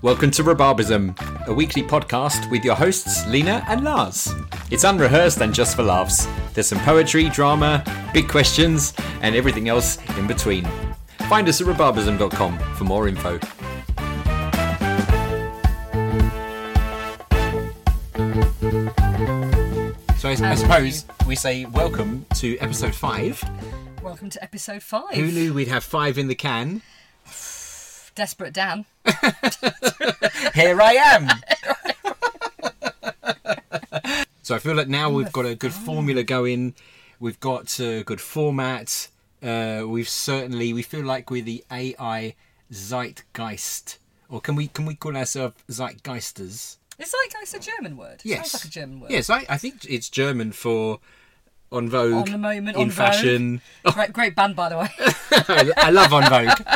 Welcome to Rhubarbism, a weekly podcast with your hosts Lena and Lars. It's unrehearsed and just for laughs. There's some poetry, drama, big questions, and everything else in between. Find us at rhubarbism.com for more info. So I, I suppose we say welcome to episode five. Welcome to episode five. Who knew we'd have five in the can? Desperate Dan. Here I am. so I feel like now we've got a good formula going. We've got a good format. Uh, we've certainly we feel like we're the AI zeitgeist, or can we can we call ourselves zeitgeisters? Is zeitgeist a German word? Yes, Sounds like a German word. Yes, I, I think it's German for on vogue, On the moment, in on Vogue. fashion. Great, great band, by the way. I, I love En Vogue.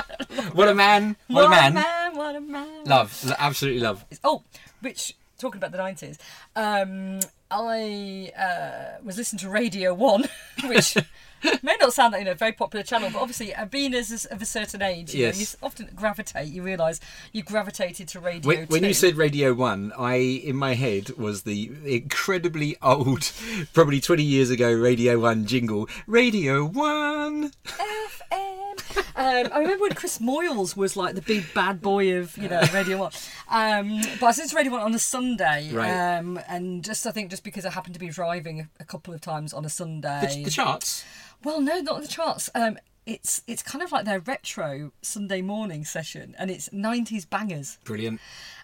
what a man! What, a man! What a man! Love, absolutely love. Oh, which talking about the nineties, um, I uh, was listening to Radio One, which may not sound like you know a very popular channel, but obviously, uh, being as of a certain age, you, know, you often gravitate. You realise you gravitated to Radio When, when you said Radio One, I in my head was the incredibly old, probably twenty years ago, Radio One jingle. Radio One. FM. Um, I remember when Chris Moyles was like the big bad boy of you know Radio One, um, but I listened to Radio One on a Sunday, Right. um, and just I think just because I happened to be driving a, a couple of times on a Sunday. The, the charts. Well, no, not the charts. Um, it's it's kind of like their retro Sunday morning session, and it's '90s bangers Brilliant.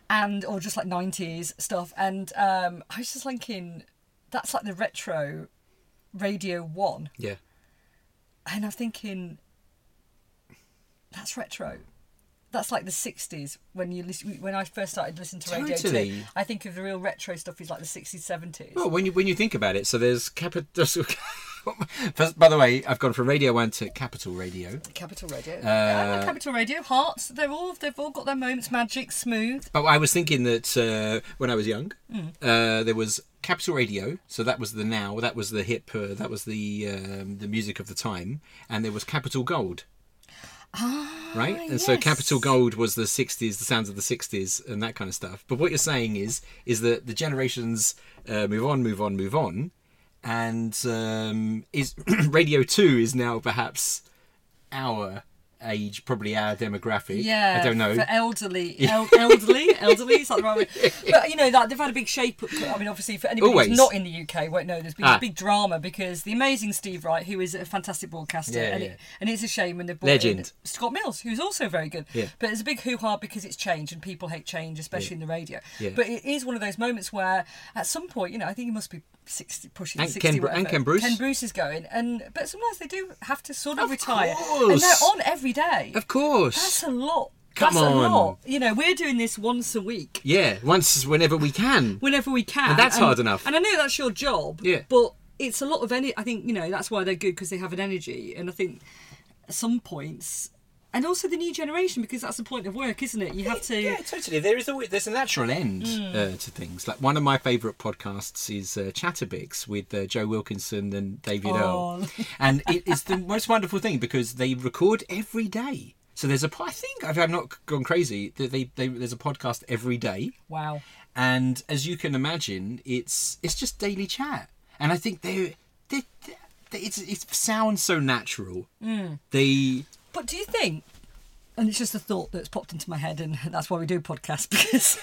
and or just like '90s stuff. And um, I was just thinking, that's like the retro Radio One, Yeah. and I'm thinking that's retro. That's like the '60s when you listen, when I first started listening to radio. Totally. Too. I think of the real retro stuff is like the '60s, '70s. Well, when you when you think about it, so there's capital. First, by the way, I've gone from Radio One to Capital Radio. Capital Radio, Uh, yeah, Capital Radio, Hearts. They're all they've all got their moments. Magic, smooth. But I was thinking that uh, when I was young, Mm. uh, there was Capital Radio, so that was the now, that was the hip, uh, that was the um, the music of the time, and there was Capital Gold. Ah, right? And so Ah. Capital Gold was the 60s, the sounds of the 60s, and that kind of stuff. But what you're saying is, is that the generations uh, move on, move on, move on, and um, is Radio Two is now perhaps our age, probably our demographic. Yeah, I don't know. For elderly, el- elderly, elderly. Is that the right word? But you know, like, they've had a big shape up. I mean, obviously, for anybody Always. who's not in the UK, won't know. There's been Ah. a big drama because the amazing Steve Wright, who is a fantastic broadcaster, Yeah, and, yeah. It, and it's a shame when they've brought Legend. Scott Mills, who's also very good. Yeah. But it's a big hoo ha because it's change and people hate change, especially in the radio. Yeah. But it is one of those moments where, at some point, you know, I think he must be sixty, pushing And sixty. Ken Bru- and. Ken Bruce. Ken Bruce is going, and but sometimes they do have to sort of, Of retire, and they're on every day. Of course. That's a lot. Come that's on. a lot. You know, we're doing this once a week, Yeah, once whenever we can. whenever we can. And that's hard enough. And I know that's your job. Yeah. But it's a lot of any. I think you know that's why they're good because they have an energy, and I think at some points, and also the new generation because that's the point of work, isn't it? You have to. Yeah, totally. There is a there's a natural end uh, to things. Like one of my favourite podcasts is uh, Chatables with uh, Joe Wilkinson and David Oh. Earl, and it's the most wonderful thing because they record every day. So there's a, I think I've not gone crazy, that they, they there's a podcast every day, Wow. and as you can imagine, it's it's just daily chat, and I think they they, they it's, it sounds so natural. They But do you think? And it's just a thought that's popped into my head, and that's why we do podcasts because.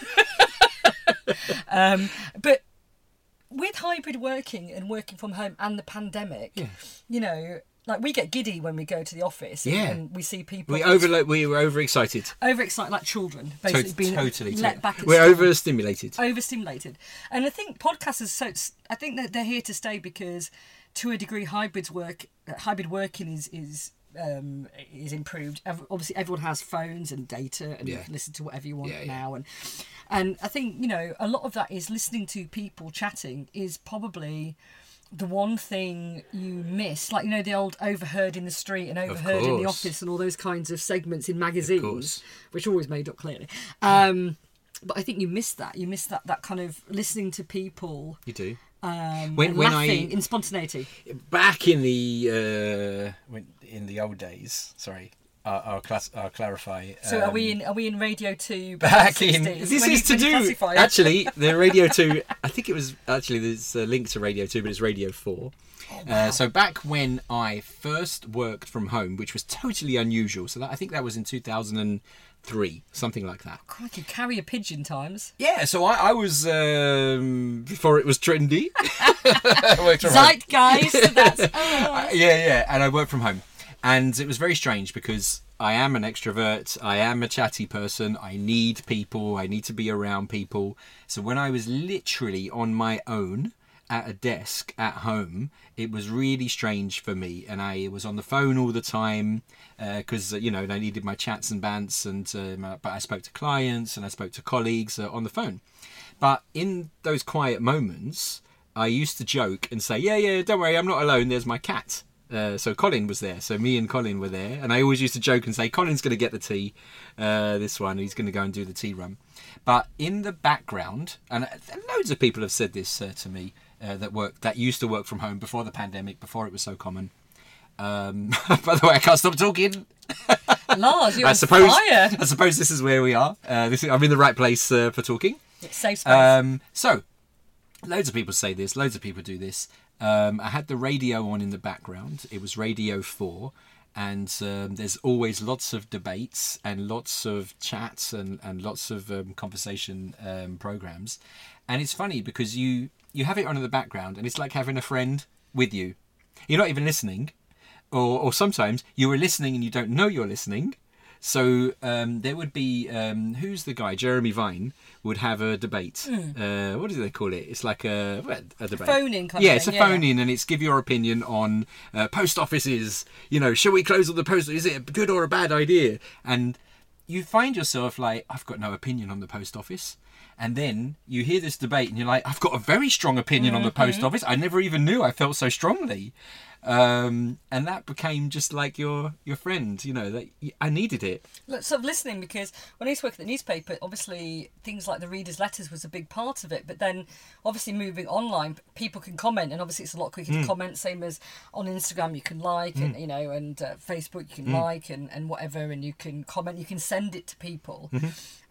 um, but with hybrid working and working from home and the pandemic, Yeah. you know, like we get giddy when we go to the office and- Yeah. and we see people we overload we were overexcited. overexcited like children, To- basically being totally, let to- back. At we're school. overstimulated. overstimulated. And I think podcasts are so. I think that they're here to stay because, to a degree, hybrids work. Hybrid working is is um, is improved. Obviously, everyone has phones and data, and you can listen to whatever you want Yeah, yeah. now. And and I think you know a lot of that is listening to people chatting is probably. The one thing you miss, like you know, the old overheard in the street and overheard in the office, and all those kinds of segments in magazines, which are always made up clearly. Um, but I think you miss that. You miss that that kind of listening to people You do. Um, When- when laughing I- in spontaneity. Back in the uh, in the old days, sorry, I'll, I'll, class, I'll clarify. So are we um, in are we in Radio Two? back in this is to do actually the radio 2 i think it was actually there's a link to radio 2 but it's radio 4 Oh, uh, so back when i first worked from home which was totally unusual so that, i think that was in 2003 something like that I could carry a pigeon times. yeah so i, I was um, before it was trendy I worked from home. Zeitgeist. That's Uh, yeah, yeah, and I work from home, and it was very strange because I am an extrovert. I am a chatty person. I need people. I need to be around people. So when I was literally on my own at a desk at home, it was really strange for me, and I was on the phone all the time because uh, you know I needed my chats and bants, and um, but I spoke to clients and I spoke to colleagues uh, on the phone. But in those quiet moments, I used to joke and say, "Yeah, yeah, don't worry, I'm not alone. There's my cat." Uh, so Colin was there. So me and Colin were there, and I always used to joke and say, "Colin's going to get the tea, uh, this one. He's going to go and do the tea run." But in the background, and uh, loads of people have said this uh, to me uh, that work that used to work from home before the pandemic, before it was so common. Um, by the way, I can't stop talking. Lars, you're I suppose. fire. I suppose this is where we are. Uh, this is, I'm in the right place uh, for talking. It's Safe space. Um, so, loads of people say this. Loads of people do this. Um, I had the radio on in the background. It was Radio Four, and um, there's always lots of debates and lots of chats and and lots of um, conversation um, programs. And it's funny because you you have it on in the background, and it's like having a friend with you. You're not even listening, or or sometimes you are listening and you don't know you're listening. So um, there would be um, who's the guy? Jeremy Vine would have a debate. Uh, what do they call it? It's like a a debate. phone-in kind of yeah, it's a yeah. phone in, and it's give your opinion on uh, post offices. You know, shall we close all the post? Is it a good or a bad idea? And you find yourself like, I've got no opinion on the post office. And then you hear this debate, and you're like, I've got a very strong opinion on the post Mm-hmm. office. I never even knew I felt so strongly. Um, and that became just like your your friend. You know that I needed it. Look, sort of listening because when I used to work at the newspaper, obviously things like the readers' letters was a big part of it. But then, obviously, moving online, people can comment, and obviously it's a lot quicker Hmm. to comment. Same as on Instagram, you can like, and you know, and uh, Facebook, you can Hmm. like and and whatever, and you can comment, you can send it to people. Mm-hmm.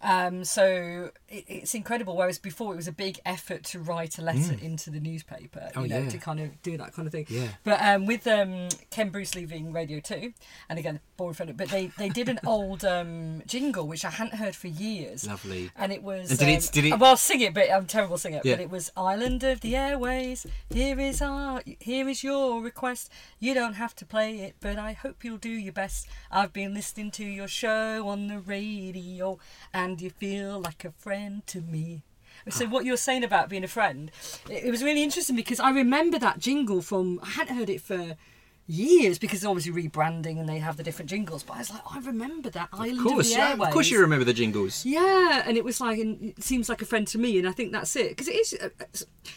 Um, so it, it's incredible. Whereas before, it was a big effort to write a letter into the newspaper, Mm. Oh, you know, yeah. to kind of do that kind of thing. Yeah. But um, with um, Ken Bruce leaving Radio 2, and again, boring friend, but they, they did an old um, jingle which I hadn't heard for years. Lovely. And it was. And did it- um, did it- Well, I'll sing it, but I'm a terrible singer. Yeah. But it was Island of the Airways. Here is our, here is your request. You don't have to play it, but I hope you'll do your best. I've been listening to your show on the radio, and you feel like a friend to me. So what you're saying about being a friend, it, it was really interesting because I remember that jingle from I hadn't heard it for years because it's obviously rebranding and they have the different jingles. But I was like, I remember that Island Of course, of the yeah, Airways. of course you remember the jingles. Yeah, and it was like, and it seems like a friend to me, and I think that's it. Because it is,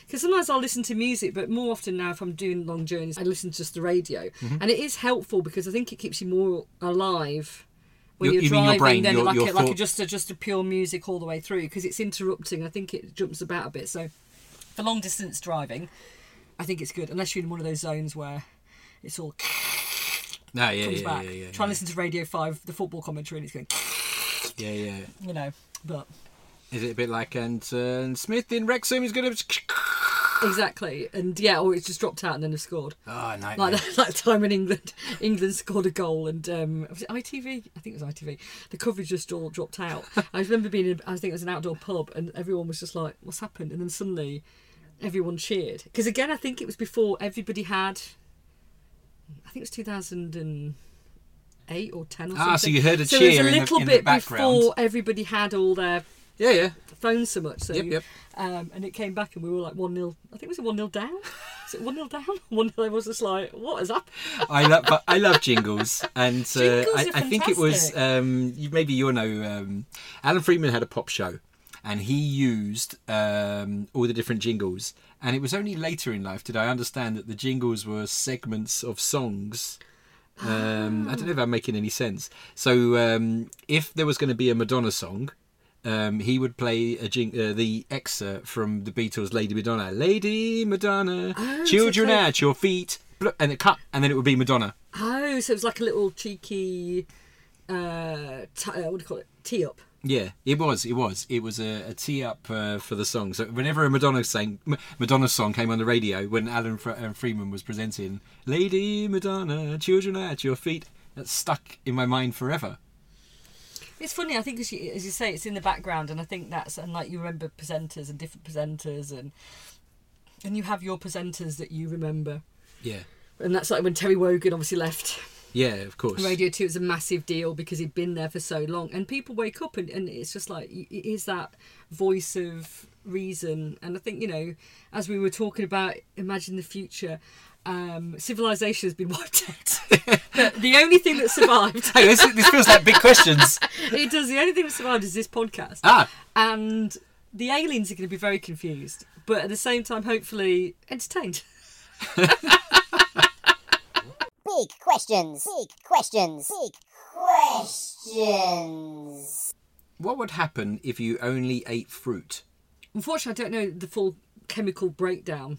because sometimes I'll listen to music, but more often now, if I'm doing long journeys, I listen to just the radio, Mm-hmm. and it is helpful because I think it keeps you more alive when you're you mean your driving brain, than your- like your a, like a, just a, just a pure music all the way through because it's interrupting. I think it jumps about a bit. So for long distance driving, I think it's good unless you're in one of those zones where it's all No, yeah, comes yeah, back. yeah, yeah, Try and listen to Radio Five, the football commentary, and it's going, yeah, yeah. you know, but. Is it a bit like and, uh, Smith in Wrexham is going to? Exactly, and yeah, or it's just dropped out and then have scored. Oh, nightmare. Like that, that time in England, England scored a goal, and um, was it ITV? I think it was ITV. The coverage just all dropped out. I remember being, in, I think it was an outdoor pub, and everyone was just like, "What's happened?" And then suddenly, everyone cheered because again, I think it was before everybody had. I think it was two thousand and eight or ten or something. Ah, so you heard a so it was cheer a in the- little the bit before everybody had all their Yeah, yeah. Phones so much. So Yep, yep. Um, and it came back and we were like one 0 I think it was one 0 down. Is it one 0 down? One 0 I was just like, what is up? I love, but I love jingles, and uh, Jingles I, I think it was um, maybe you'll know. Um, Alan Freeman had a pop show, and he used um, all the different jingles. And it was only later in life did I understand that the jingles were segments of songs. Um, I don't know if I'm making any sense. So um, if there was going to be a Madonna song. Um, he would play a jing- uh, the excerpt from the Beatles' "Lady Madonna." Lady Madonna, Oh, children like- at your feet, and it cut, and then it would be Madonna. Oh, so it was like a little cheeky uh, t- uh, what do you call it? Tee up. Yeah, it was. It was. It was a, a tee up uh, for the song. So whenever a Madonna sang, M- Madonna song came on the radio, when Alan Fre- uh, Freeman was presenting "Lady Madonna, Children at Your Feet," that stuck in my mind forever. It's funny. I think as you, as you say, it's in the background, and I think that's and like you remember presenters and different presenters, and and you have your presenters that you remember, Yeah, and that's like when Terry Wogan obviously left yeah, of course. Radio 2 it was a massive deal because he'd been there for so long. And people wake up and, and it's just like, it is that voice of reason. And I think, you know, as we were talking about, imagine the future, um, civilization has been wiped out. but the only thing that survived, Hey, this, this feels like big questions. it does, the only thing that survived is this podcast. Ah, And the aliens are going to be very confused, but at the same time, hopefully entertained. Big questions. Big questions. Big questions. what would happen if you only ate fruit? Unfortunately, I don't know the full chemical breakdown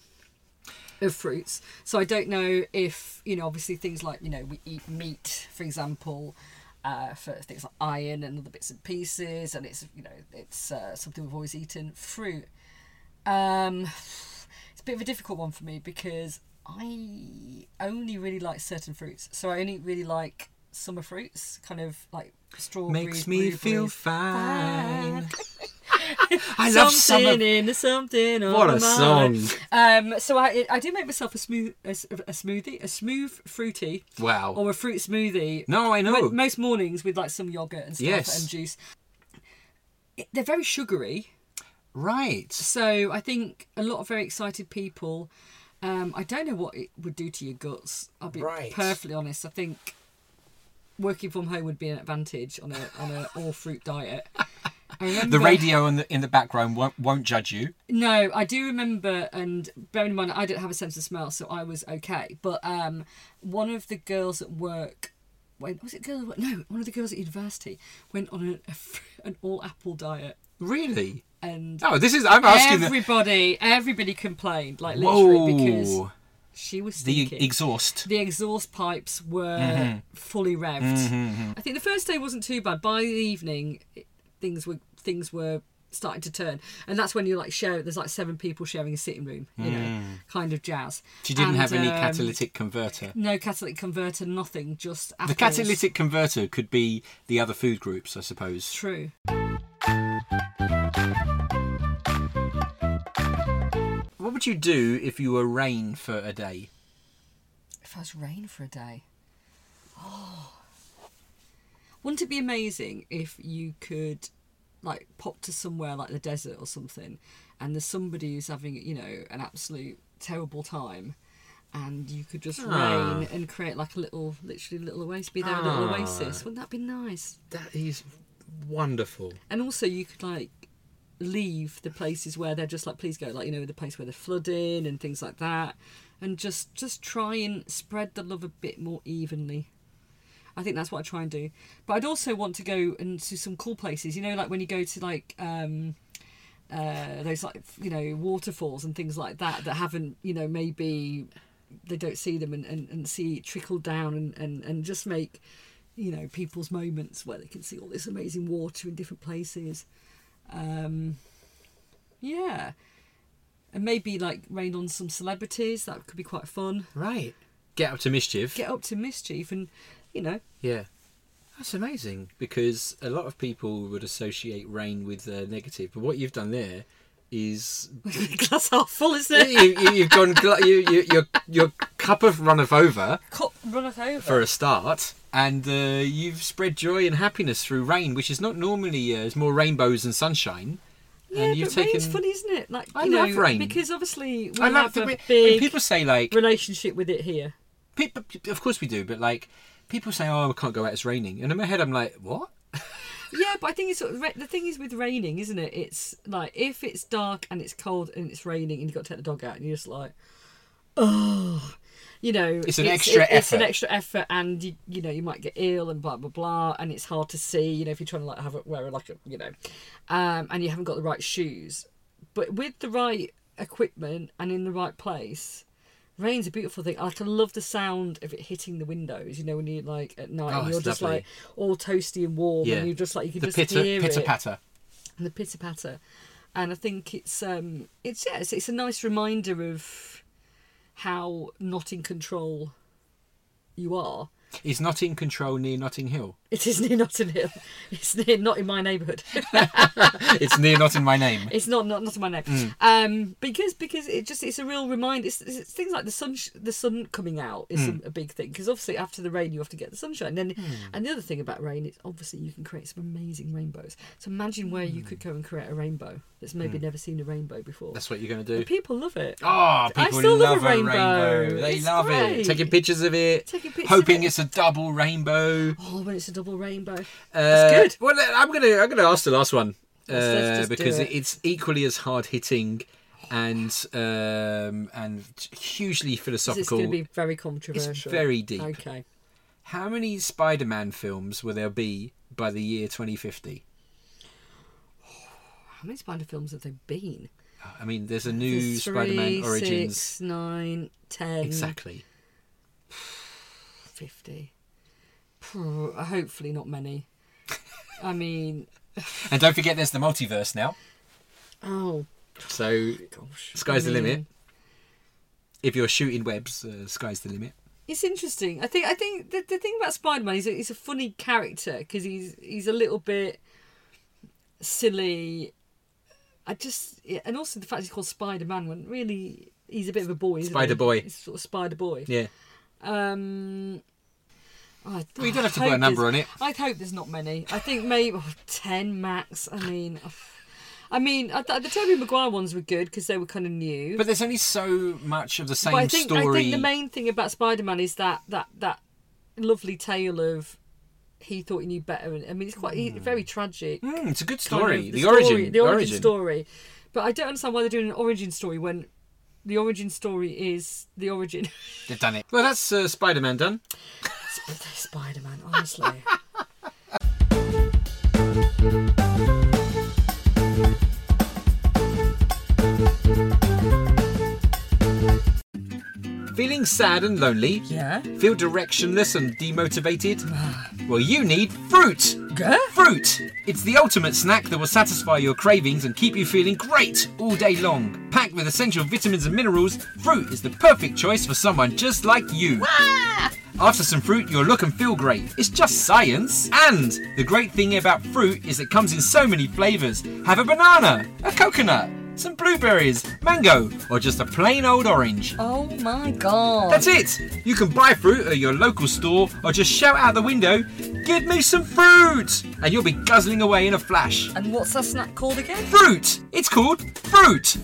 of fruits, so I don't know if you know. Obviously, things like you know we eat meat, for example, uh, for things like iron and other bits and pieces, and it's you know it's uh, something we've always eaten. Fruit, um, it's a bit of a difficult one for me because I only really like certain fruits, so I only really like summer fruits, kind of like strawberries. Makes me feel fine. I love something summer. in something. What a song! Um, so I I do make myself a smooth a, a smoothie, a smooth fruity Wow. or a fruit smoothie. No, I know. Most mornings with like some yogurt and stuff Yes. and juice. They're very sugary, Right. so I think a lot of very excited people. Um, I don't know what it would do to your guts. I'll be Right. perfectly honest. I think working from home would be an advantage on a on a all fruit diet. I remember The radio in the in the background won't, won't judge you. No, I do remember, and bearing in mind I didn't have a sense of smell, so I was okay. But um, one of the girls at work, went, was it girl? No, one of the girls at university went on a, an all apple diet, Really? and Oh, this is. I'm asking the. everybody, everybody complained, like literally, because Whoa. She was The exhaust. the exhaust pipes were Mm-hmm. fully revved. I think the first day wasn't too bad. By the evening, it, things were things were starting to turn, and that's when you like share. There's like seven people sharing a sitting room, you know, kind of jazz. She didn't And, have any um, catalytic converter. No catalytic converter, nothing. Just The catalytic converter could be the other food groups, I suppose. True. Would you do if you were rain for a day? If I was rain for a day. Oh. Wouldn't it be amazing if you could like pop to somewhere like the desert or something and there's somebody who's having, you know, an absolute terrible time and you could just Ah. rain and create like a little literally a little oasis be there a little Ah. oasis. Wouldn't that be nice? That is wonderful. And also you could like leave the places where they're just like please go like you know the place where they're flooding and things like that and just just try and spread the love a bit more evenly. I think that's what i try and do. But i'd also want to go and to some cool places you know like when you go to like um uh those like you know waterfalls and things like that that haven't you know maybe they don't see them and, and, and see trickle down and, and, and just make you know people's moments where they can see all this amazing water in different places um yeah. And maybe like rain on some celebrities. That could be quite fun. Right. Get up to mischief. get up to mischief and you know. Yeah. That's amazing. Because a lot of people would associate rain with uh, negative, but what you've done there is glass half full isn't it? You, you've gone gl- you, you, your your cup of runneth over. Cup run it over for a start, and uh, you've spread joy and happiness through rain, which is not normally uh, it's more rainbows and sunshine. yeah and you've rain's taken. funny isn't it like I you love know rain. because obviously we I love have the, a big people say like relationship with it here people, of course we do, but like people say, "Oh, I can't go out; it's raining," and in my head, I'm like, "What?" Yeah, but I think it's sort of, the thing is with raining, isn't it? It's like if it's dark and it's cold and it's raining and you've got to take the dog out and you're just like, oh, you know, It's an extra It's an effort. extra effort, and you, you know you might get ill and blah blah blah, and it's hard to see. You know, if you're trying to like have it wear like a you know, um, and you haven't got the right shoes, but with the right equipment and in the right place, Rain's a beautiful thing. Like I love the sound of it hitting the windows. You know, when you like at night Oh, and you're just lovely. like all toasty and warm, Yeah. and you're just like you can the just pitter hear pitter it patter. and the pitter patter. And I think it's um it's yeah it's, it's a nice reminder of how not in control you are. Is not in control near Notting Hill. It is near Notting Hill. It's near not in my neighbourhood. it's near not in my name. It's not not not in my name. Mm. Um, because because it just it's a real reminder. It's, it's things like the sun sh- the sun coming out is Mm. a, big thing because obviously after the rain you have to get the sunshine. And then and the other thing about rain is obviously you can create some amazing rainbows. So imagine where you could go and create a rainbow that's maybe never seen a rainbow before. Mm. That's what you're going to do. But people love it. Oh, people still love, love a rainbow. rainbow. They It's love great. it. Taking pictures of it. Taking pictures hoping it. it's a double rainbow. Oh, when it's a double rainbow. Uh, That's good. Well, I'm gonna I'm gonna ask the last one uh, Let's- let's just do because it. it's equally as hard hitting and um, and hugely philosophical. It's going to be very controversial. very deep. Okay. How many Spider-Man films will there be by the year 2050? How many Spider films have there been? I mean, there's a new There's Spider-Man Origins. Six, nine, ten. Exactly. 50. Hopefully not many. I mean, And don't forget, there's the multiverse now. oh So gosh. sky's I the limit. If you're shooting webs, uh, sky's the limit. It's interesting. I think. I think the, the thing about Spider Man is a, he's a funny character because he's he's a little bit silly. I just and also the fact he's called Spider Man when really he's a bit of a boy. Isn't Spider he? boy. He's sort of Spider Boy. Yeah. Um. I, Well, you don't have to put a number on it. I hope there's not many. I think maybe oh, ten max. I mean, I mean, I, th- the Tobey Maguire ones were good because they were kind of new. But there's only so much of the same But I think story. I think the main thing about Spider Man is that that that lovely tale of he thought he knew better. And I mean, it's quite he, very tragic. Mm, it's a good kind story. of the, origin. the origin story. But I don't understand why they're doing an origin story when the origin story is the origin. They've done it. Well, that's uh, Spider-Man done. Spider Man, honestly. Feeling sad and lonely? yeah. Feel directionless and demotivated? Ah. well, you need fruit. Go. Fruit! It's the ultimate snack that will satisfy your cravings and keep you feeling great all day long. Packed with essential vitamins and minerals, fruit is the perfect choice for someone just like you. After some fruit, you'll look and feel great. It's just science. And the great thing about fruit is it comes in so many flavours. Have a banana, a coconut, some blueberries, mango, or just a plain old orange. Oh my god. That's it! You can buy fruit at your local store or just shout out the window, Give me some fruit! And you'll be guzzling away in a flash. And what's that snack called again? Fruit! It's called fruit!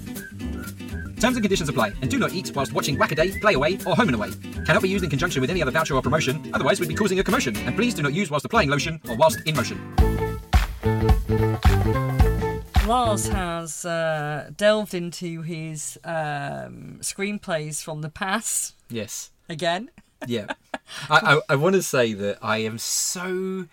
Terms and conditions apply, and do not eat whilst watching Wacaday, Play Away, or Home and Away. Cannot be used in conjunction with any other voucher or promotion, otherwise we'd be causing a commotion. And please do not use whilst applying lotion or whilst in motion. Lars has uh, delved into his um, screenplays from the past Yes. again. Yeah. I, I, I want to say that I am so.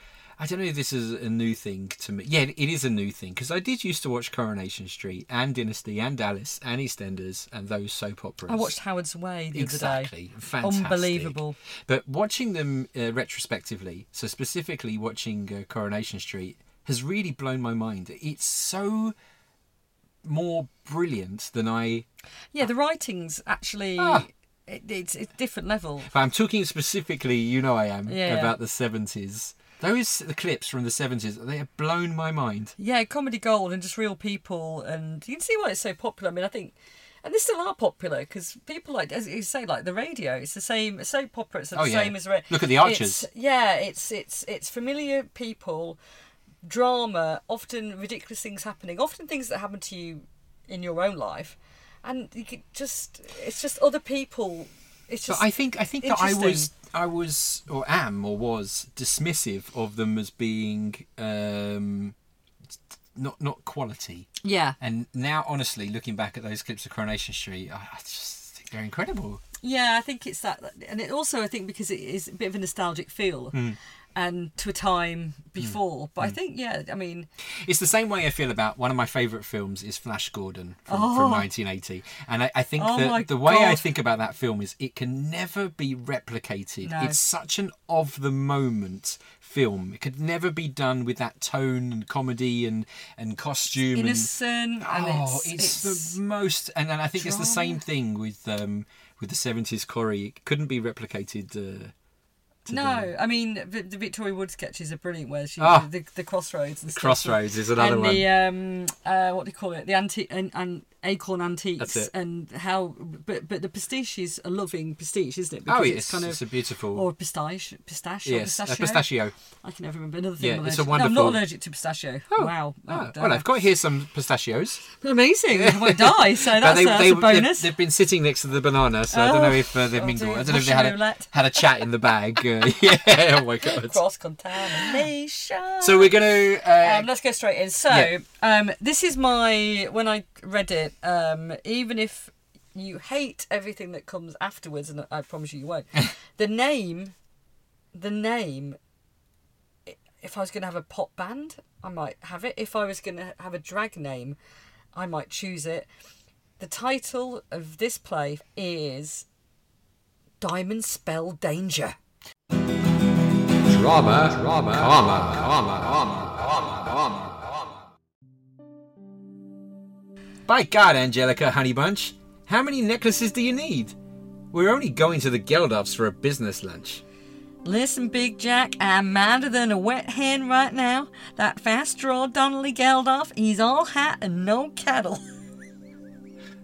I don't know if this is a new thing to me. Yeah, it is a new thing because I did used to watch Coronation Street and Dynasty and Dallas and EastEnders and those soap operas. I watched Howard's Way the exactly other day. fantastic, Unbelievable. But watching them uh, retrospectively, so specifically watching uh, Coronation Street, has really blown my mind. It's so more brilliant than I Yeah, the writing's actually Ah. it, it's it's different level. But I'm talking specifically, you know I am, Yeah. about the 70s. Those the clips from the 70s, they have blown my mind. Yeah, comedy gold and just real people, and you can see why it's so popular. I mean, I think, and they still are popular because people like, as you say, like the radio. It's the same. It's so popular. It's the Oh, yeah. same as radio. Look at the Archers. yeah, it's it's it's familiar people, drama, often ridiculous things happening, often things that happen to you in your own life, and you could just it's just other people. It's But just I think I think that I was. I was or am or was dismissive of them as being um, not not quality. yeah. And now, honestly, looking back at those clips of Coronation Street, I, I just think they're incredible. Yeah, I think it's that, and it also I think because it is a bit of a nostalgic feel. Hmm. And to a time before. But I Hmm. think, yeah, I mean, It's the same way I feel about one of my favourite films is Flash Gordon from, Oh. from 1980, and I, I think Oh that the way I think about that film is it can never be replicated. No. It's such an of the moment film. It could never be done with that tone and comedy and and costume and innocent and oh, it's, it's, it's, the most, and, and I think it's the same thing with um with the 70s Corrie. It couldn't be replicated. Uh, No, I mean the, the Victoria Wood sketches are brilliant. Where she Ah. the, the crossroads and stuff. Crossroads is another and one. the um uh what do you call it the antique and, and acorn antiques and how but but the pastiche is a loving pastiche isn't it oh, Because it's, kind it's of a beautiful. or pistachio pistachio yes, pistachio? pistachio. I can never remember another thing Yeah, I'm it's a allergic- no, I'm not allergic to pistachio Oh, wow Oh, well, I've got here some pistachios. amazing I won't die so that's, they, a, that's they, a bonus They've, they've been sitting next to the banana, so I don't Oh, know if uh, they've oh mingled. I don't know if they had a, had a chat in the bag. Uh, yeah, oh my god. cross contamination So we're going to. Uh, Um, let's go straight in. So, Yeah. um, this is my when I read it. Um, even if you hate everything that comes afterwards, and I promise you, you won't. the name, the name. If I was going to have a pop band, I might have it. If I was going to have a drag name, I might choose it. The title of this play is Diamond Spell Danger. drama, drama, comma, comma, comma, By God, Angelica Honey Bunch, how many necklaces do you need? We're only going to the Geldofs for a business lunch. Listen, Big Jack, I'm madder than a wet hen right now. That fast draw Donnelly Geldof, he's all hat and no cattle.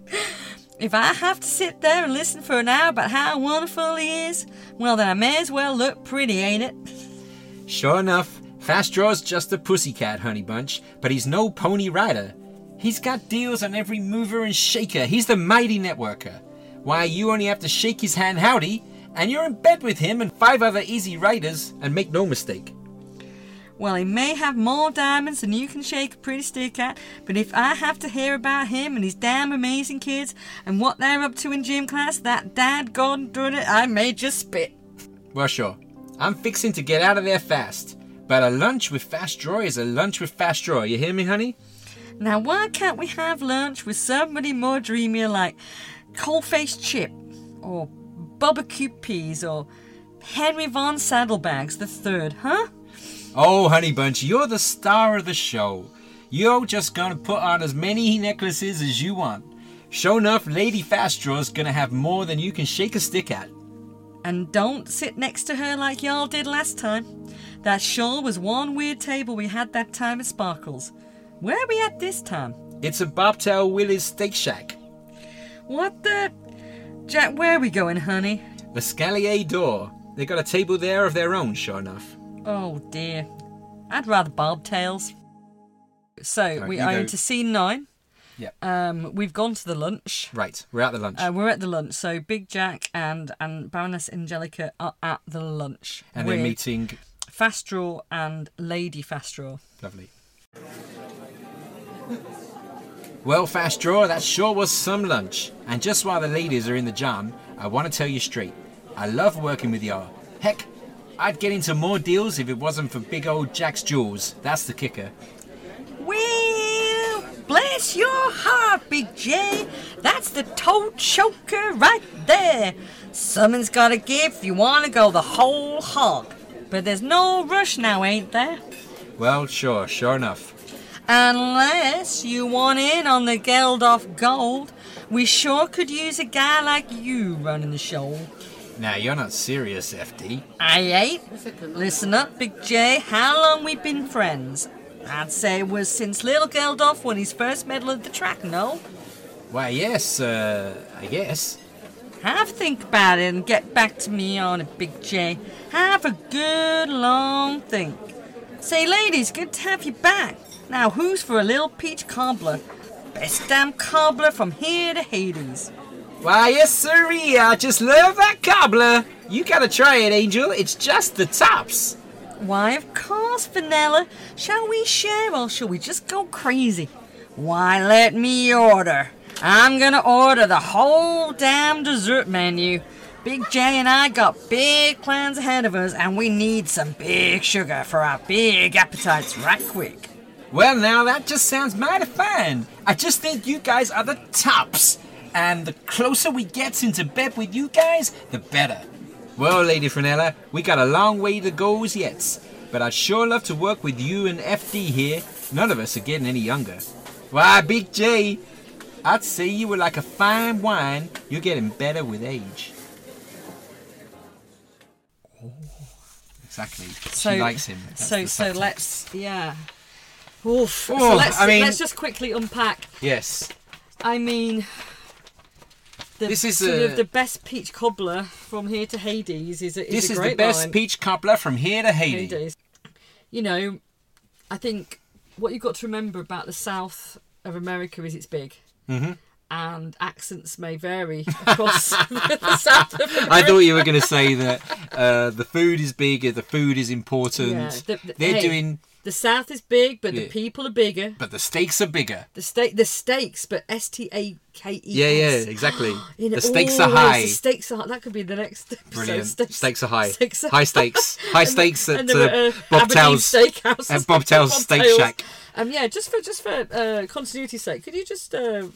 if I have to sit there and listen for an hour about how wonderful he is, well, then I may as well look pretty, ain't it? Sure enough, Fast Draw's just a pussycat, Honey Bunch, but he's no pony rider. He's got deals on every mover and shaker. He's the mighty networker. Why, you only have to shake his hand howdy, and you're in bed with him and five other easy riders, and make no mistake. Well, he may have more diamonds than you can shake a pretty stick at, but if I have to hear about him and his damn amazing kids and what they're up to in gym class, that dad gone doing it, I may just spit. Well, sure. I'm fixing to get out of there fast. But a lunch with Fast Draw is a lunch with Fast Draw. You hear me, honey? Now, why can't we have lunch with somebody more dreamier like Cold-Faced Chip or Barbecue Peas or Henry Von Saddlebags the Third, huh? Oh, Honey Bunch, you're the star of the show. You're just gonna put on as many necklaces as you want. Sure enough, Lady Fast Draw's gonna have more than you can shake a stick at. And don't sit next to her like y'all did last time. That sure was one weird table we had that time at Sparkles. Where are we at this time? It's a Bobtail Willie's Steak Shack. What the? Jack, where are we going, honey? The Scalier door. They got a table there of their own, sure enough. Oh dear. I'd rather bobtails. So Right, we you are go. into scene nine. Yep. Um, we've gone to the lunch. Right, we're at the lunch. Uh, we're at the lunch. So Big Jack and and Baroness Angelica are at the lunch. and they're meeting. Fast Draw and Lady Fast Draw. Lovely. Well, Fast Draw, that sure was some lunch. And just while the ladies are in the jam, I want to tell you straight. I love working with y'all. Heck, I'd get into more deals if it wasn't for big old Jack's jewels. That's the kicker. Well, bless your heart, Big J. That's the toe choker right there. Someone's got to give if you want to go the whole hog. But there's no rush now, ain't there? Well, sure, sure enough. Unless you want in on the Geldof gold, we sure could use a guy like you running the show. Now, you're not serious, FD. I ain't. Listen up, Big J. How long we been friends? I'd say it was since little Geldof won his first medal at the track, no? Why, yes, uh, I guess. Have a think about it and get back to me on it, Big J. Have a good long think. Say, ladies, good to have you back. Now, who's for a little peach cobbler? Best damn cobbler from here to Hades. Why, yes, sirree, I just love that cobbler. You gotta try it, Angel. It's just the tops. Why, of course, Vanilla. Shall we share or shall we just go crazy? Why, let me order. I'm gonna order the whole damn dessert menu. Big J and I got big plans ahead of us, and we need some big sugar for our big appetites right quick. Well, now that just sounds mighty fine. I just think you guys are the tops. And the closer we get into bed with you guys, the better. Well, Lady Frenella, we got a long way to go as yet. But I'd sure love to work with you and FD here. None of us are getting any younger. Why, Big J, I'd say you were like a fine wine. You're getting better with age. Oh, exactly. So she likes him. That's so so let's yeah. Oof. so Oh, let's I mean- let's just quickly unpack. Yes. I mean, the, This is sort a- of the best peach cobbler from here to Hades is a, is This is the best line. peach cobbler from here to Hades. Hades. You know, I think what you've got to remember about the south of America is it's big. Mm-hmm. And accents may vary across the south of America. I thought you were going to say that uh, the food is bigger, the food is important. Yeah, the- the- They're hey. doing, The south is big, but Yeah. the people are bigger. but the stakes are bigger. The steak, the stakes, but S T A K E. Yeah, yeah, exactly. The stakes are high. The stakes are. That could be the next episode. Brilliant. Stakes, Stakes are high. Stakes are High stakes. High And- stakes at and they were, uh, uh, Bob Aberdeen Steakhouse. at Bob Steak. Shack. Um, yeah, just for just for uh, continuity's sake, could you just uh,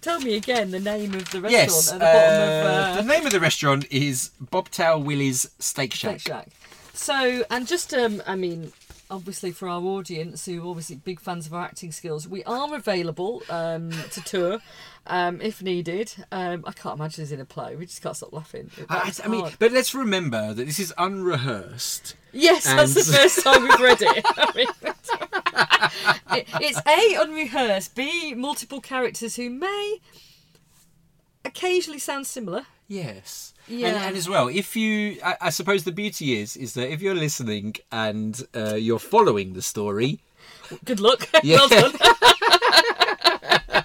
tell me again the name of the restaurant Yes, at the bottom uh, of uh, the name of the restaurant is Bobtail Willie's Steak Shack. Steak. Shack? So, and just um, I mean. Obviously, for our audience who are obviously big fans of our acting skills, we are available um, to tour um, if needed. Um, I can't imagine us in a play. We just can't stop laughing. I, I mean, but let's remember that this is unrehearsed. Yes, that's the first time we've read it. I mean, it- it's A, unrehearsed, B, multiple characters who may occasionally sound similar. Yes. Yeah. And, and as well, if you, I, I suppose the beauty is, is that if you're listening and uh, you're following the story, Good luck. Yeah. well done.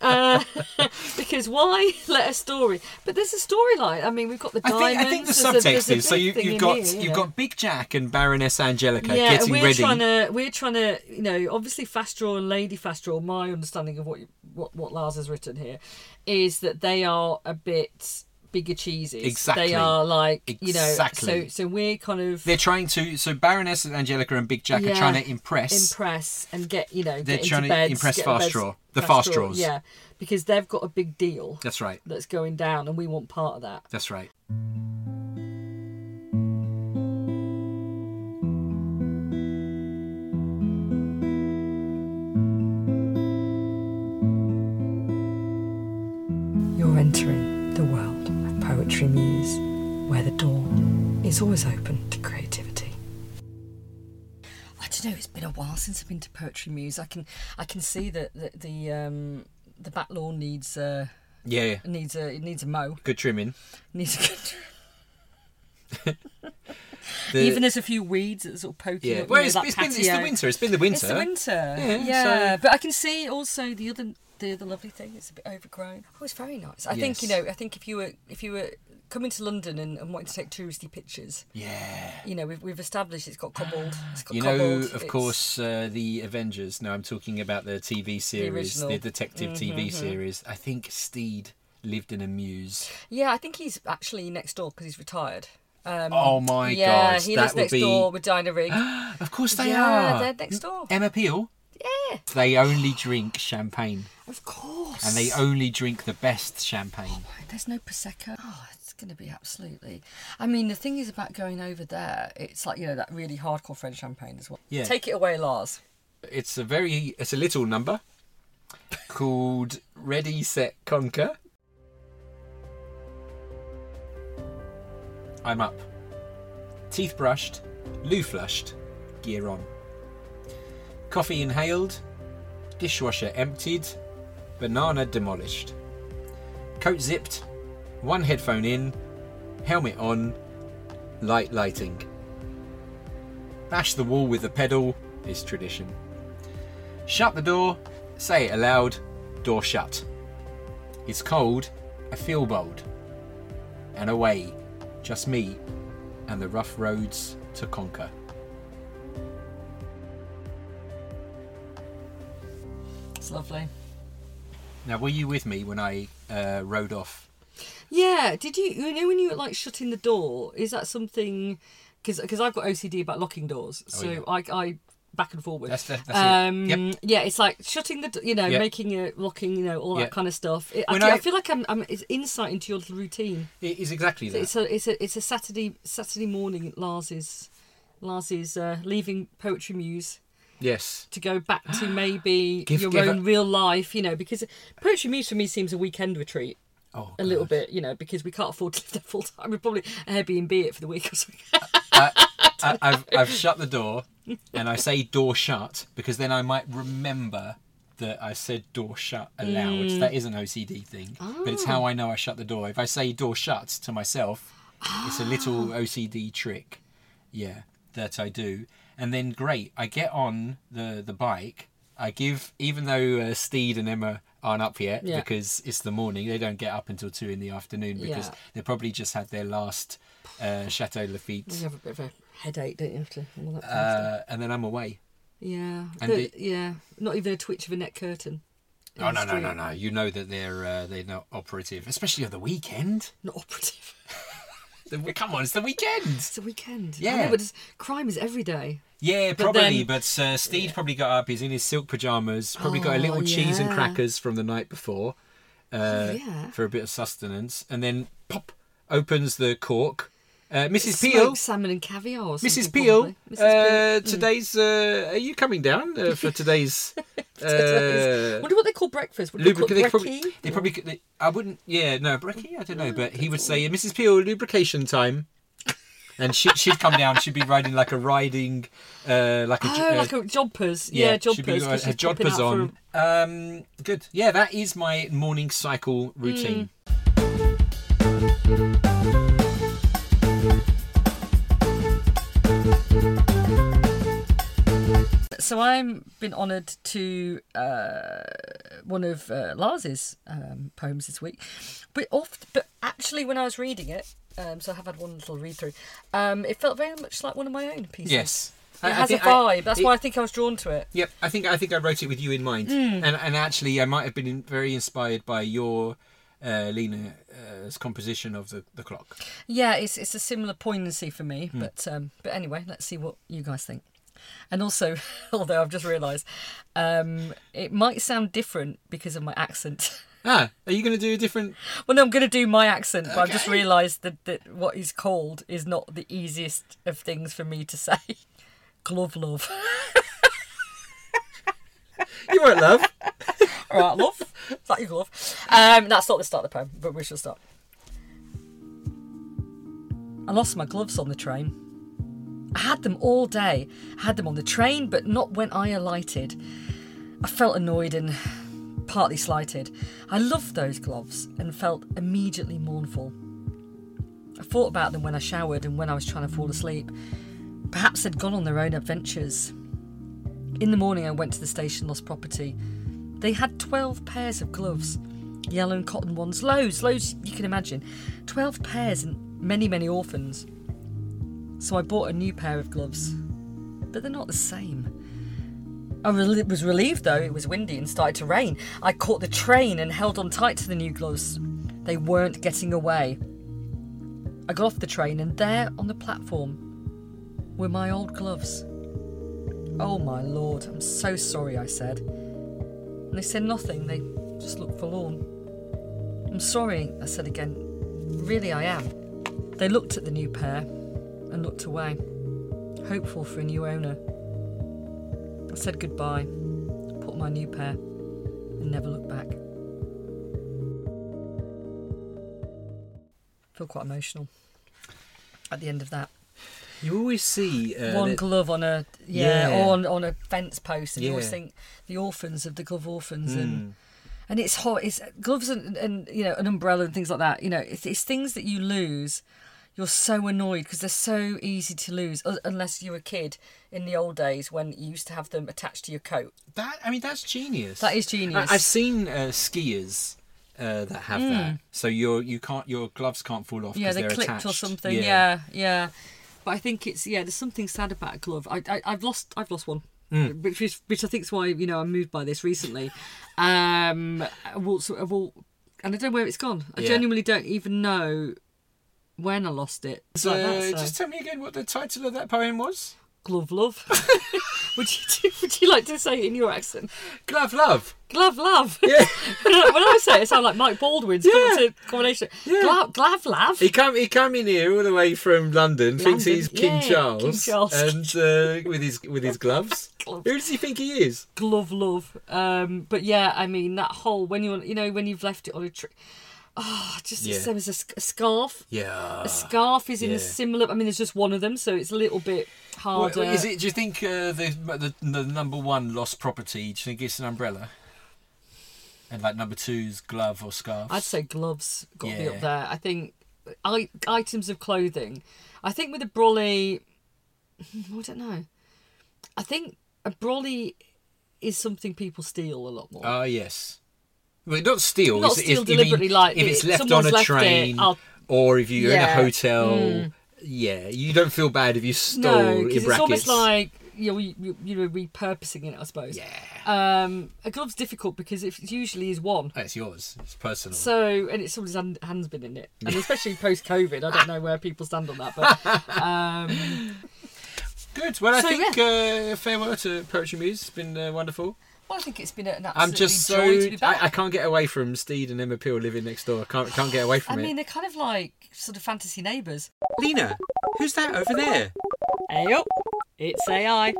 uh, because why let a story? But there's a storyline. I mean, we've got the I diamonds. think, I think the there's a- there's subtext a is so you, you've got here, you you've know. got Big Jack and Baroness Angelica yeah, getting we're ready. trying to we're trying to you know obviously Fast Draw and Lady Fast Draw. My understanding of what you, what what Lars has written here is that they are a bit bigger cheeses. Exactly. They are like you know. Exactly. So so we're kind of They're trying to. So Baroness and Angelica and Big Jack are trying to impress. impress and get you know. They're get trying to beds, impress Fast beds- Straw. The Fast Fast Straw, Straws. Yeah, because they've got a big deal That's right. that's going down, and we want part of that. That's right. You're entering the world of Poetry Mews, where the door is always open to creativity. I don't know. It's been a while since I've been to Poetry Mews. I can I can see that the the, um, the back lawn needs uh, Yeah. needs a it needs a mow. Good trimming. Needs a good. The- Even there's a few weeds that are sort of poking yeah. up. Well, you it's, know, that it's been it's the winter. It's been the winter. It's the winter. Yeah, Yeah, so- but I can see also the other the other lovely thing. It's a bit overgrown. Oh, it's very nice. I think you know. I think if you were if you were coming to London and, and wanting to take touristy pictures, Yeah. you know, we've, we've established it's got cobbled. It's got You know, of course, uh, the Avengers. No, I'm talking about the TV series, the. Mm-hmm, detective TV series. I think Steed lived in a mews. Yeah, I think he's actually next door because he's retired. Um, Oh my yeah, God, he lives next be- door with Diana Rigg. Of course they yeah, are. they're next door. Emma Peel. Yeah, They only drink champagne, of course. and they only drink the best champagne. Oh, there's no prosecco. Oh, it's going to be absolutely. I mean, the thing is about going over there. It's like you know that really hardcore French champagne as well. Yeah. Take it away, Lars. It's a very, it's a little number called Ready Set Conquer. I'm up. Teeth brushed, loo flushed, gear on. Coffee inhaled, dishwasher emptied, banana demolished. Coat zipped, one headphone in, helmet on, light lighting. Bash the wall with the pedal is tradition. Shut the door, say it aloud, door shut. It's cold, I feel bold. And away, just me and the rough roads to conquer. It's lovely. Now, were you with me when I uh, rode off? Yeah. Did you you know when you were like shutting the door? Is that something? Because I've got OCD about locking doors, so Oh, yeah. I I back and forward. That's that's it. um, Yep. Yeah, it's like shutting the, you know, Yep. making it, locking, you know, all that Yep. kind of stuff. It, I, I I- feel like I'm, I'm, it's insight into your little routine. It is exactly that. It's a, it's a, it's a Saturday, Saturday morning at Lars's, Lars's uh, leaving Poetry Mews yes. to go back to maybe Give- your give own a- real life, you know, because Poetry Mews for me seems a weekend retreat. Oh, A little bit, you know, because we can't afford to live there full time. We probably Airbnb it for the week or something. I, I've I've shut the door, and I say door shut because then I might remember that I said door shut aloud. Mm. That is an OCD thing, but it's how I know I shut the door. If I say door shut to myself, it's a little Ah. OCD trick. Yeah, that I do, and then great. I get on the the bike. I give, even though uh, Steed and Emma aren't up yet Yeah. because it's the morning. They don't get up until two in the afternoon because Yeah. they probably just had their last uh, Chateau You Lafitte, have a bit of a headache, don't you? After all that kind of stuff. uh, and then I'm away. Yeah, the- yeah, not even a twitch of a net curtain. Oh no no no no! You know that they're uh, they're not operative, especially on the weekend. Not operative. The- Come on, it's the weekend. It's the weekend. I Yeah. know, but crime is every day. Yeah, But probably. then- But, uh, Steed probably got up. He's in his silk pajamas. Probably got a little Oh, cheese and crackers from the night before, uh, yeah. for a bit of sustenance, and then pop opens the cork. Uh, Mrs. Peel, salmon and caviar. Mrs. Peel. Mrs. uh, Peel. today's. Uh, are you coming down uh, for today's? Today's- wonder what they call breakfast. Would they call they probably, they probably, they, I wouldn't, yeah, no, brekkie, I don't know, but he would say, Mrs. Peel, lubrication time. And she, she'd come down, she'd be riding like a riding, uh, like a, Oh, uh, like a jodhpurs. Yeah, she'd be jodhpurs. her she's popping jodhpurs out on. for- Um, good. Yeah, that is my morning cycle routine. So I'm been honoured to uh, one of uh, Lars's um, poems this week, but oft, but actually when I was reading it, um, so I have had one little read through. Um, it felt very much like one of my own pieces. Yes. it I- I has think a I- vibe. That's it- why I think I was drawn to it. Yep, I think I think I wrote it with you in mind, Hmm. and and actually I might have been very inspired by your uh, Lena's composition of the, the clock. Yeah, it's it's a similar poignancy for me, Hmm. but um, but anyway, let's see what you guys think. And also, although I've just realised, um, it might sound different because of my accent. Ah, are you going to do a different? well, no, I'm going to do my accent, but I've just realised that, that what is called is not the easiest of things for me to say. Glove love. You won't love. All right, love. Is that your glove? Um, that's not the start of the poem, but we shall start. I lost my gloves on the train. I had them all day. I had them on the train, but not when I alighted. I felt annoyed and partly slighted. I loved those gloves and felt immediately mournful. I thought about them when I showered and when I was trying to fall asleep. Perhaps they'd gone on their own adventures. In the morning, I went to the station lost property. They had 12 pairs of gloves, yellow and cotton ones, loads, loads you can imagine. 12 pairs and many, many orphans. So I bought a new pair of gloves, but they're not the same. I was relieved though, it was windy and started to rain. I caught the train and held on tight to the new gloves. They weren't getting away. I got off the train and there on the platform were my old gloves. Oh my lord, I'm so sorry, I said. And they said nothing, they just looked forlorn. I'm sorry, I said again. Really, I am. They looked at the new pair and looked away, hopeful for a new owner. I said goodbye, put my new pair, and never looked back. I feel quite emotional at the end of that. You always see uh, One that- glove on a yeah, Yeah. or on, on a fence post, and you always think the orphans of the glove orphans, Hmm. and and it's hot. It's gloves and, and you know an umbrella and things like that. You know, it's, it's things that you lose. You're so annoyed because they're so easy to lose, unless you're a kid in the old days when you used to have them attached to your coat. that. I mean, that's genius. That is genius. I, I've seen uh, skiers uh, that have that, so your you can't your gloves can't fall off. Yeah, 'cause they they're clipped or something. Yeah. yeah, But I think it's yeah. There's something sad about a glove. I, I I've lost I've lost one, Hmm. which is which I think is why you know I'm moved by this recently. Um, of all, of all and I don't know where it's gone. I Yeah. genuinely don't even know when I lost it. So, like that, so. just tell me again what the title of that poem was. glove love. would you do, would you like to say it in your accent? Glove Love. Glove love. Yeah. when I say it, it sounds like Mike Baldwin's Yeah. combination. Yeah. Glove, glove love. He come he come in here all the way from London, thinks he's King yeah, Charles, King Charles. and uh, with his with his gloves. Gloves. Who does he think he is? glove love. Um, but yeah, I mean that whole when you you know when you've left it on a tree. Oh, just Yeah. the same as a, sc- a scarf. Yeah. A scarf is in yeah. a similar. I mean, there's just one of them, so it's a little bit What- harder. is it? Do you think uh, the, the the number one lost property? Do you think it's an umbrella? And like number two's glove or scarf. I'd say gloves got to be Yeah. up there. I think I, items of clothing. I think with a brolly, I don't know. I think a brolly is something people steal a lot more. Ah yes. Well, not steal. Not steal if- deliberately, like, if it's left on a it, train, I'll- or if you're in a Yeah. Mm. hotel. Yeah, you don't feel bad if you stole no, because brackets. it's almost like you know, you, you know repurposing it. I suppose. yeah, Um, a glove's difficult because it usually is one. it's yours. It's personal. So, and it's someone's hand, hand's been in it, and especially post COVID, I don't know where people stand on that, but um, Good. Well, I So, think uh, farewell to Poetry Mews. It's been uh, wonderful. Well, I think it's been an absolute I'm just so joy to be back. I, I can't get away from Steed and Emma Peel living next door. I can't can't get away from I from mean, they're kind of like sort of fantasy neighbours. Lena, who's that over there? Hey up, it's AI.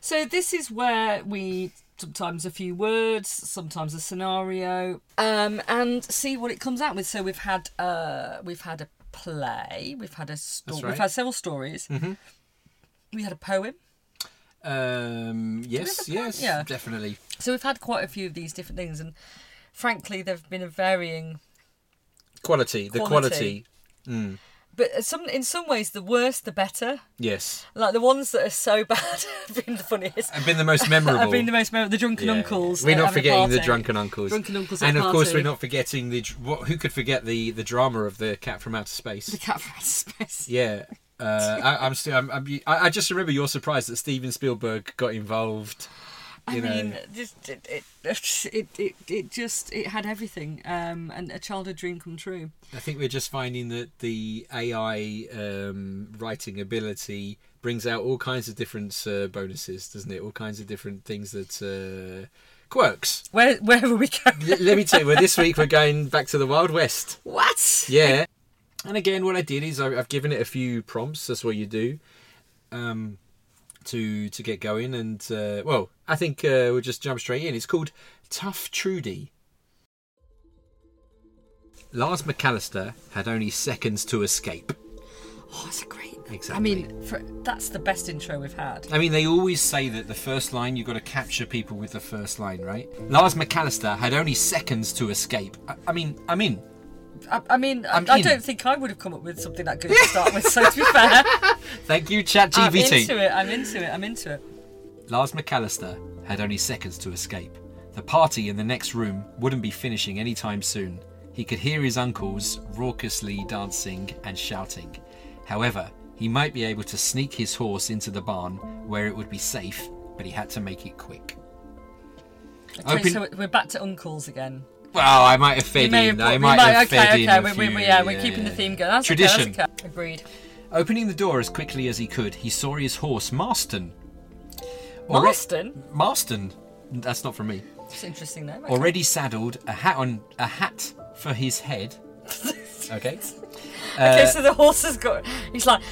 So this is where we sometimes a few words, sometimes a scenario, um, and see what it comes out with. So we've had uh, we've had a play, we've had a story, That's we've had several stories. Mm-hmm. We had a poem. Um, yes, have a plan? yes, Yeah. definitely. So we've had quite a few of these different things, and frankly, they've been a varying. Quality, the Quality. quality. Mm, But some, in some ways, the worse the better. yes, Like the ones that are so bad have been the funniest. Have been the most memorable. Have been the most memorable. The drunken Yeah. uncles. We're not forgetting the drunken uncles. Drunken uncles and of course, we're not forgetting the. What, who could forget the the drama of the cat from outer space? The cat from outer space. Yeah. Uh, I, I'm still. I'm, I'm, I I just remember you're surprised that Steven Spielberg got involved. I know. mean, just it, it, it, it, it just it had everything, um, and a childhood dream come true. I think we're just finding that the AI um, writing ability brings out all kinds of different uh, bonuses, doesn't it? All kinds of different things that uh, quirks. Where wherever we go. L- let me tell you, well, this week we're going back to the Wild West. What? Yeah. And again, what I did is I, I've given it a few prompts. That's what you do. Um, to to get going, and uh, well, I think uh, we'll just jump straight in. It's called Tough Trudy. Lars McAllister had only seconds to escape. Oh, that's a great. I mean, for, that's the best intro we've had. I mean, they always say that the first line you've got to capture people with the first line, right? Lars McAllister had only seconds to escape. I, I mean, I'm in. I, I mean, I, I don't think I would have come up with something that good to start with. So to be fair, Thank you, I'm into it. I'm into it. I'm into it. Lars McAllister had only seconds to escape. The party in the next room wouldn't be finishing anytime soon. He could hear his uncles raucously dancing and shouting. However, he might be able to sneak his horse into the barn where it would be safe, but he had to make it quick. Okay, Open- so we're back to uncles again. Well, I might have fed in. I might might- have okay, fed okay, in. a we, we, we- yeah, we're keeping the theme going. That's Tradition. Okay, that's okay. Agreed. Opening the door as quickly as he could, he saw his horse Marston. Alre- Marston. Marston. That's not from me. It's interesting though. Already saddled, a hat on, a hat for his head. Okay. Okay, uh, so the horse has got. He's like,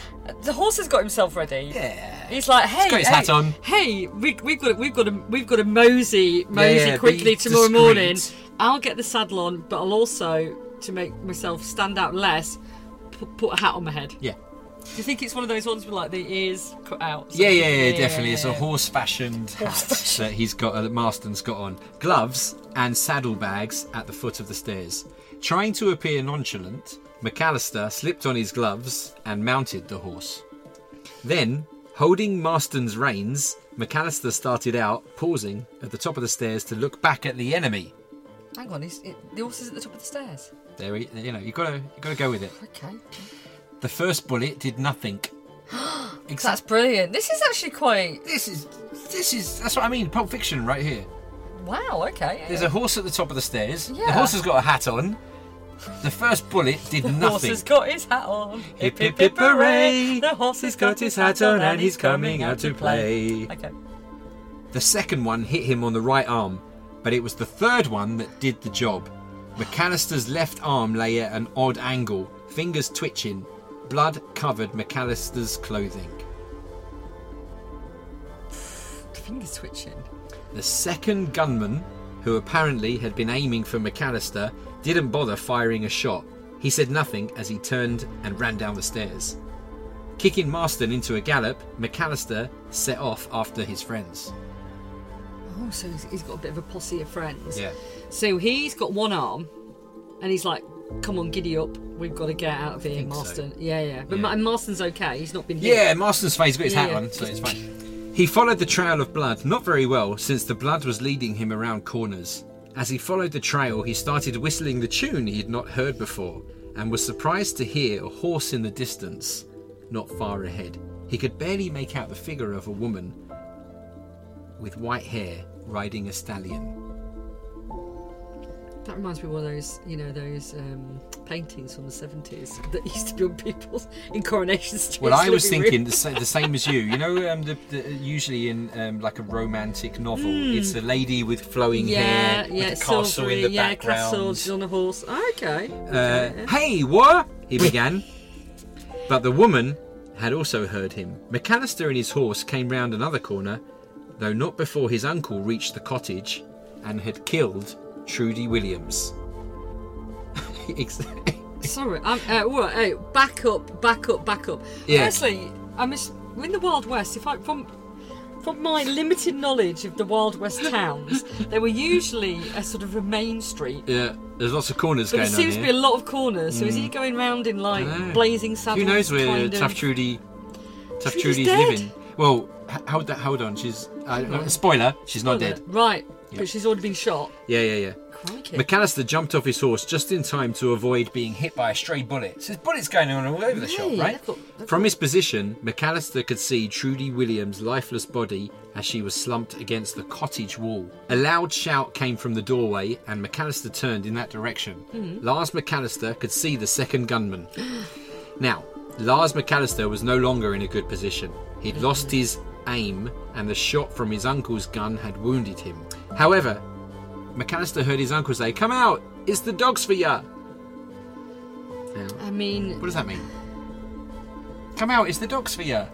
the horse has got himself ready. Yeah. He's like, hey, got his hey, hat on. Hey, we, we've got, we've got, to, we've got a mosey, mosey yeah, quickly tomorrow discreet. morning. I'll get the saddle on, but I'll also, to make myself stand out less, put, put a hat on my head. Yeah. Do you think it's one of those ones with like the ears cut out? Yeah, yeah, yeah, definitely. It's a horse-fashioned hat that he's got, uh, that Marston's got on. Gloves and saddlebags at the foot of the stairs. Trying to appear nonchalant, McAllister slipped on his gloves and mounted the horse. Then, holding Marston's reins, McAllister started out, pausing at the top of the stairs to look back at the enemy. Hang on, he's, it, the horse is at the top of the stairs. There, he- you know, you gotta, you gotta go with it. Okay. The first bullet did nothing. That's brilliant. This is actually quite. This is, this is, that's what I mean. Pulp Fiction, right here. Wow. Okay. There's a horse at the top of the stairs. Yeah. The horse has got a hat on. The first bullet did nothing. The horse has got his hat on. Hip hip hip hooray! The horse has got his hat on and he's coming out to play. Okay. The second one hit him on the right arm, but it was the third one that did the job. McAllister's left arm lay at an odd angle, fingers twitching. Blood covered McAllister's clothing. Fingers twitching. The second gunman, who apparently had been aiming for McAllister, didn't bother firing a shot. He said nothing as he turned and ran down the stairs. Kicking Marston into a gallop, McAllister set off after his friends. Oh, so he's, got a bit of a posse of friends. Yeah. So he's got one arm, and he's like, "Come on, giddy up. We've got to get out of here, think so. Marston." Yeah, yeah. But Yeah. Ma- Marston's okay. He's not been hit. Yeah, Marston's face, he's got his hat yeah. on, so it's fine. He followed the trail of blood, not very well, since the blood was leading him around corners. As he followed the trail, he started whistling the tune he had not heard before, and was surprised to hear a horse in the distance, not far ahead. He could barely make out the figure of a woman with white hair riding a stallion. That reminds me of one of those, you know, those um, paintings from the seventies that used to be on people's in Coronation Street. Well, I was thinking the, sa- the same as you. You know, um, the, the, usually in um, like a romantic novel, it's a lady with flowing. Yeah, hair yeah, with a castle silvery, in the yeah, background. castle, she's on a horse. Okay. Uh, okay. hey, what? He began. but the woman had also heard him. McAllister and his horse came round another corner, though not before his uncle reached the cottage and had killed Trudy Williams. Sorry, I'm. Uh, what, hey, back up, back up, back up. Yeah. Firstly, I'm just, in the Wild West. If I from from my limited knowledge of the Wild West towns, they were usually a sort of a main street. yeah, there's lots of corners But going there seems to be a lot of corners. So is he going round in like blazing saddles? Who knows where Tough. Trudy, Tough Trudy's Trudy's living? Well, hold that. Hold on. She's uh, spoiler. She's not dead. Right, Yeah. but she's already been shot. Yeah, yeah, yeah. Crikey. McAllister jumped off his horse just in time to avoid being hit by a stray bullet. So there's bullets going on all over the shop, right? they've got- they've From his position, McAllister could see Trudy Williams' lifeless body as she was slumped against the cottage wall. A loud shout came from the doorway, and McAllister turned in that direction. Lars McAllister could see the second gunman. now, Lars McAllister was no longer in a good position. He'd lost his aim, and the shot from his uncle's gun had wounded him. However, McAllister heard his uncle say, Come out! It's the dogs for ya! Now, I mean, what does that mean? Come out, it's the dogs for ya!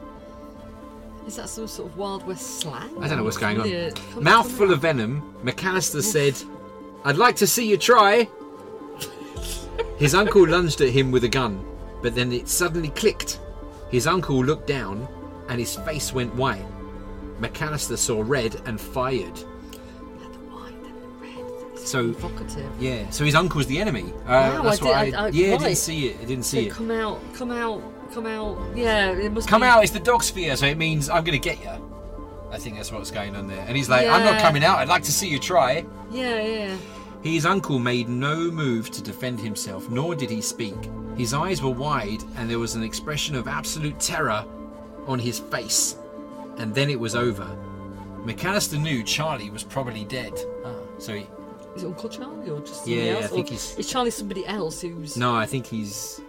is that some sort of Wild West slang? I don't know what's going on. Yeah, come- Mouthful come of venom, McAllister said, I'd like to see you try. His uncle lunged at him with a gun, but then it suddenly clicked. His uncle looked down, and his face went white. McAllister saw red and fired. The white and the red. It's So- provocative. Yeah, so his uncle's the enemy. Uh, Wow, that's I what did- I- I- yeah, I right. didn't see it. I didn't see it. come out, come out, come out. Yeah, it must Come be- out, it's the dog sphere, so it means I'm going to get you. I think that's what's going on there. And he's like, I'm not Yeah. coming out. I'd like to see you try. Yeah, yeah. His uncle made no move to defend himself, nor did he speak. His eyes were wide, and there was an expression of absolute terror on his face. And then it was over. McAllister knew Charlie was probably dead. Ah, so he, Is it Uncle Charlie or just somebody Yeah, else? I think Or he's- Is Charlie somebody else who's? no, I think he's.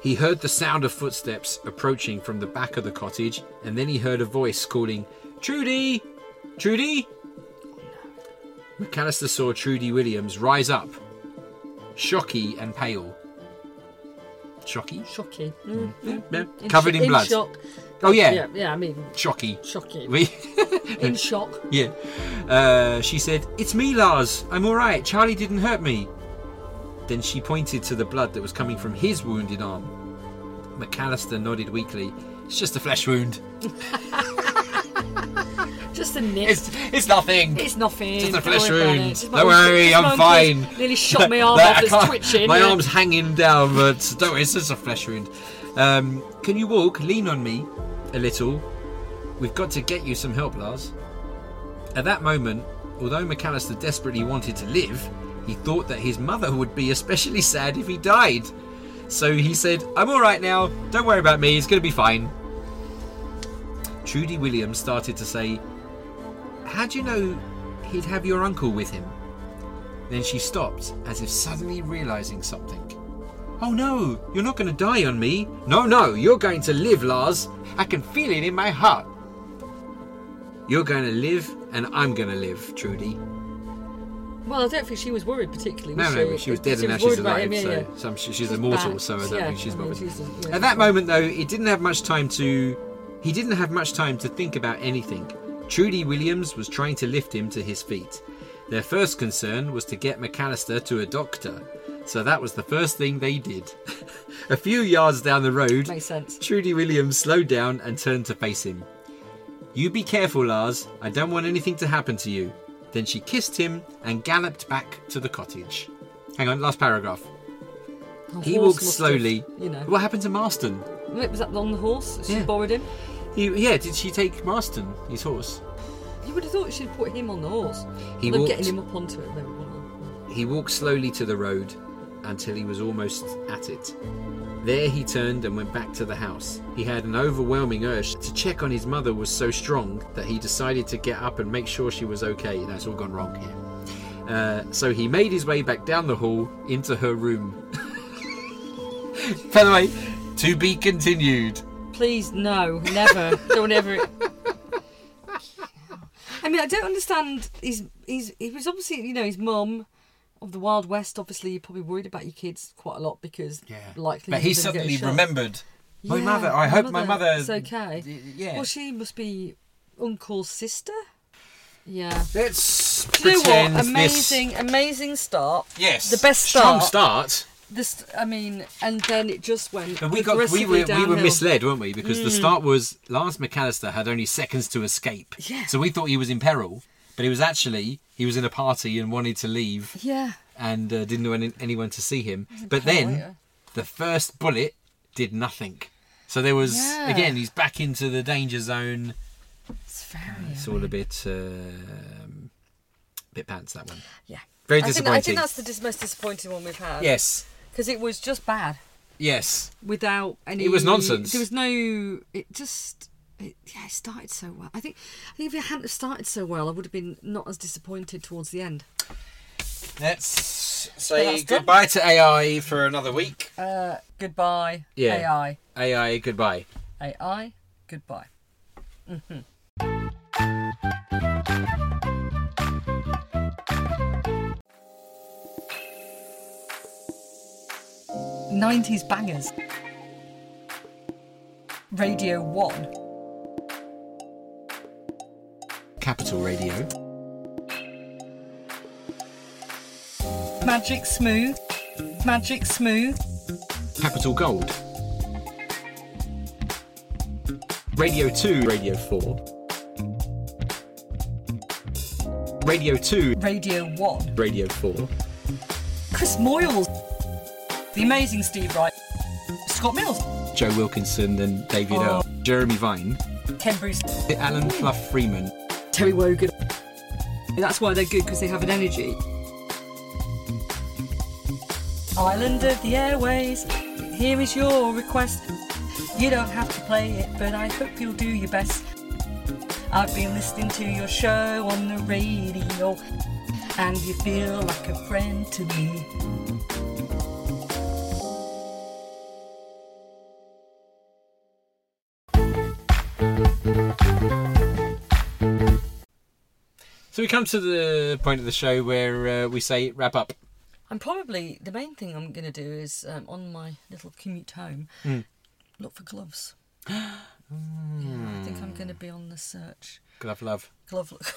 He heard the sound of footsteps approaching from the back of the cottage, and then he heard a voice calling, Trudy! Trudy! McAllister saw Trudy Williams rise up, shocky and pale. Shocky? Shocking. Mm. In covered in blood. shock. Oh, yeah. Yeah, yeah. I mean, Shocky. shocking. We- In shock. yeah. Uh, she said, It's me, Lars. I'm alright. Charlie didn't hurt me. Then she pointed to the blood that was coming from his wounded arm. McAllister nodded weakly. It's just a flesh wound. Just a nip. It's it's nothing. It's nothing. Just a flesh wound. Don't worry, I'm fine. Nearly shot my arm off. It's twitching. My yeah. arm's hanging down, but don't worry, it's just a flesh wound. Um, can you walk? Lean on me a little. We've got to get you some help, Lars. At that moment, although McAllister desperately wanted to live, he thought that his mother would be especially sad if he died. So he said, I'm alright now, don't worry about me, it's going to be fine. Trudy Williams started to say, How do you know he'd have your uncle with him. Then she stopped, as if suddenly realizing something. Oh no, you're not going to die on me. No, no, you're going to live, Lars. I can feel it in my heart. You're going to live, and I'm going to live, Trudy. Well, I don't think she was worried particularly. No, Was no, she? she was dead and now she's alive, him, yeah, so yeah. She- she's She's immortal, back, so I don't yeah, think she's I mean, bothered. At that moment, though, he didn't have much time to. He didn't have much time to think about anything. Trudy Williams was trying to lift him to his feet. Their first concern was to get McAllister to a doctor, so that was the first thing they did. a few yards down the road, Makes sense. Trudy Williams slowed down and turned to face him. You be careful, Lars. I don't want anything to happen to you. Then she kissed him and galloped back to the cottage. Hang on, last paragraph. A He walked slowly. have, you know. What happened to Marston? Wait, was that on the horse? She Yeah. borrowed him. He, yeah, did she take Marston, his horse? You would have thought she'd put him on the horse. He walked- getting him up onto it. He walked slowly to the road until he was almost at it. There he turned and went back to the house. He had an overwhelming urge to check on his mother was so strong that he decided to get up and make sure she was okay. That's all gone wrong here. Uh, so he made his way back down the hall into her room. By the way, to be continued. Please, no, never. don't ever. I mean, I don't understand. He's he's he was obviously you know his mum of the Wild West. Obviously, you're probably worried about your kids quite a lot because likely. But he suddenly remembered. My Yeah, mother. I hope my mother. It's okay. Yeah. Well, she must be uncle's sister. Yeah. Let's Do you know pretend what? this- Amazing, amazing start. Yes. The best Strong start. start. This, I mean, and then it just went. And we got we aggressively were we were. Mm. misled, weren't we? Because the start was Lance McAllister had only seconds to escape. Yeah. So we thought he was in peril, but he was actually he was in a party and wanted to leave Yeah. and uh, didn't want any, anyone to see him. But then the first bullet did nothing. So there was Yeah. again he's back into the danger zone. It's very. It's all a bit um, bit pants that one. Yeah. Very I think, disappointing. I think that's the dis- most disappointing one we've had. Yes. Because it was just bad Yes. without any. It was nonsense. There was no. It just. It, yeah, it started so well. I think. I think if it hadn't have started so well, I would have been not as disappointed towards the end. Let's say done. goodbye to AI for another week. Uh, goodbye. Yeah. AI. AI, goodbye. AI. Goodbye. Mm-hmm. 90s bangers. Radio 1. Capital Radio. Magic Smooth. Magic Smooth. Capital Gold. Radio 2, Radio 4. Radio 2, Radio 1. Radio 4. Chris Moyles. The amazing Steve Wright. Scott Mills. Joe Wilkinson and David Oh. Earl. Jeremy Vine. Ken Bruce. Alan Fluff Freeman. Terry Wogan. That's why they're good because they have an energy. Island of the Airways, here is your request. You don't have to play it, but I hope you'll do your best. I've been listening to your show on the radio, and you feel like a friend to me. We come to the point of the show where uh, we say wrap up. I'm probably the main thing I'm going to do is um, on my little commute home, look for gloves. Yeah, I think I'm going to be on the search. Glove love. Glove look.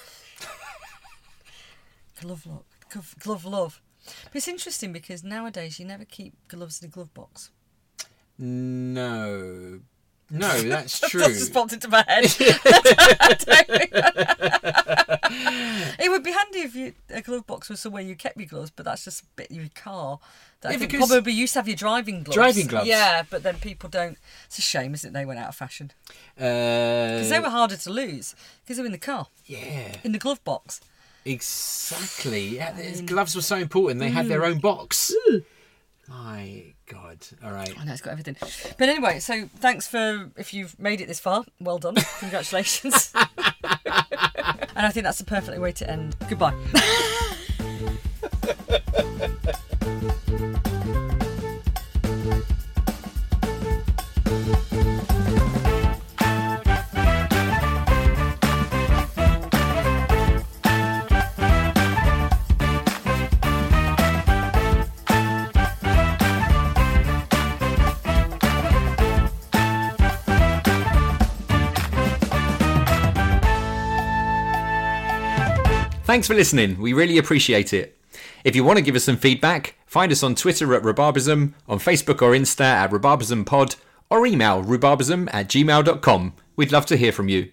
glove look. Glove, glove love. But it's interesting because nowadays you never keep gloves in a glove box. No. No, that's true. That's just popped into my head. it would be handy if you, a glove box was somewhere you kept your gloves, but that's just a bit of your car. That I think probably used to have your driving gloves. Driving gloves. Yeah, but then people don't. It's a shame, isn't it? They went out of fashion. Uh, Because they were harder to lose because they were in the car, yeah, in the glove box. exactly. Yeah, his gloves were so important. They had their own box. My God. All right. I know it's got everything. But anyway, so thanks for if you've made it this far. Well done. Congratulations. And I think that's the perfect way to end. Goodbye. Thanks for listening. We really appreciate it. If you want to give us some feedback, find us on Twitter at Rhubarbism, on Facebook or Insta at RhubarbismPod, or email rhubarbism at gmail.com. We'd love to hear from you.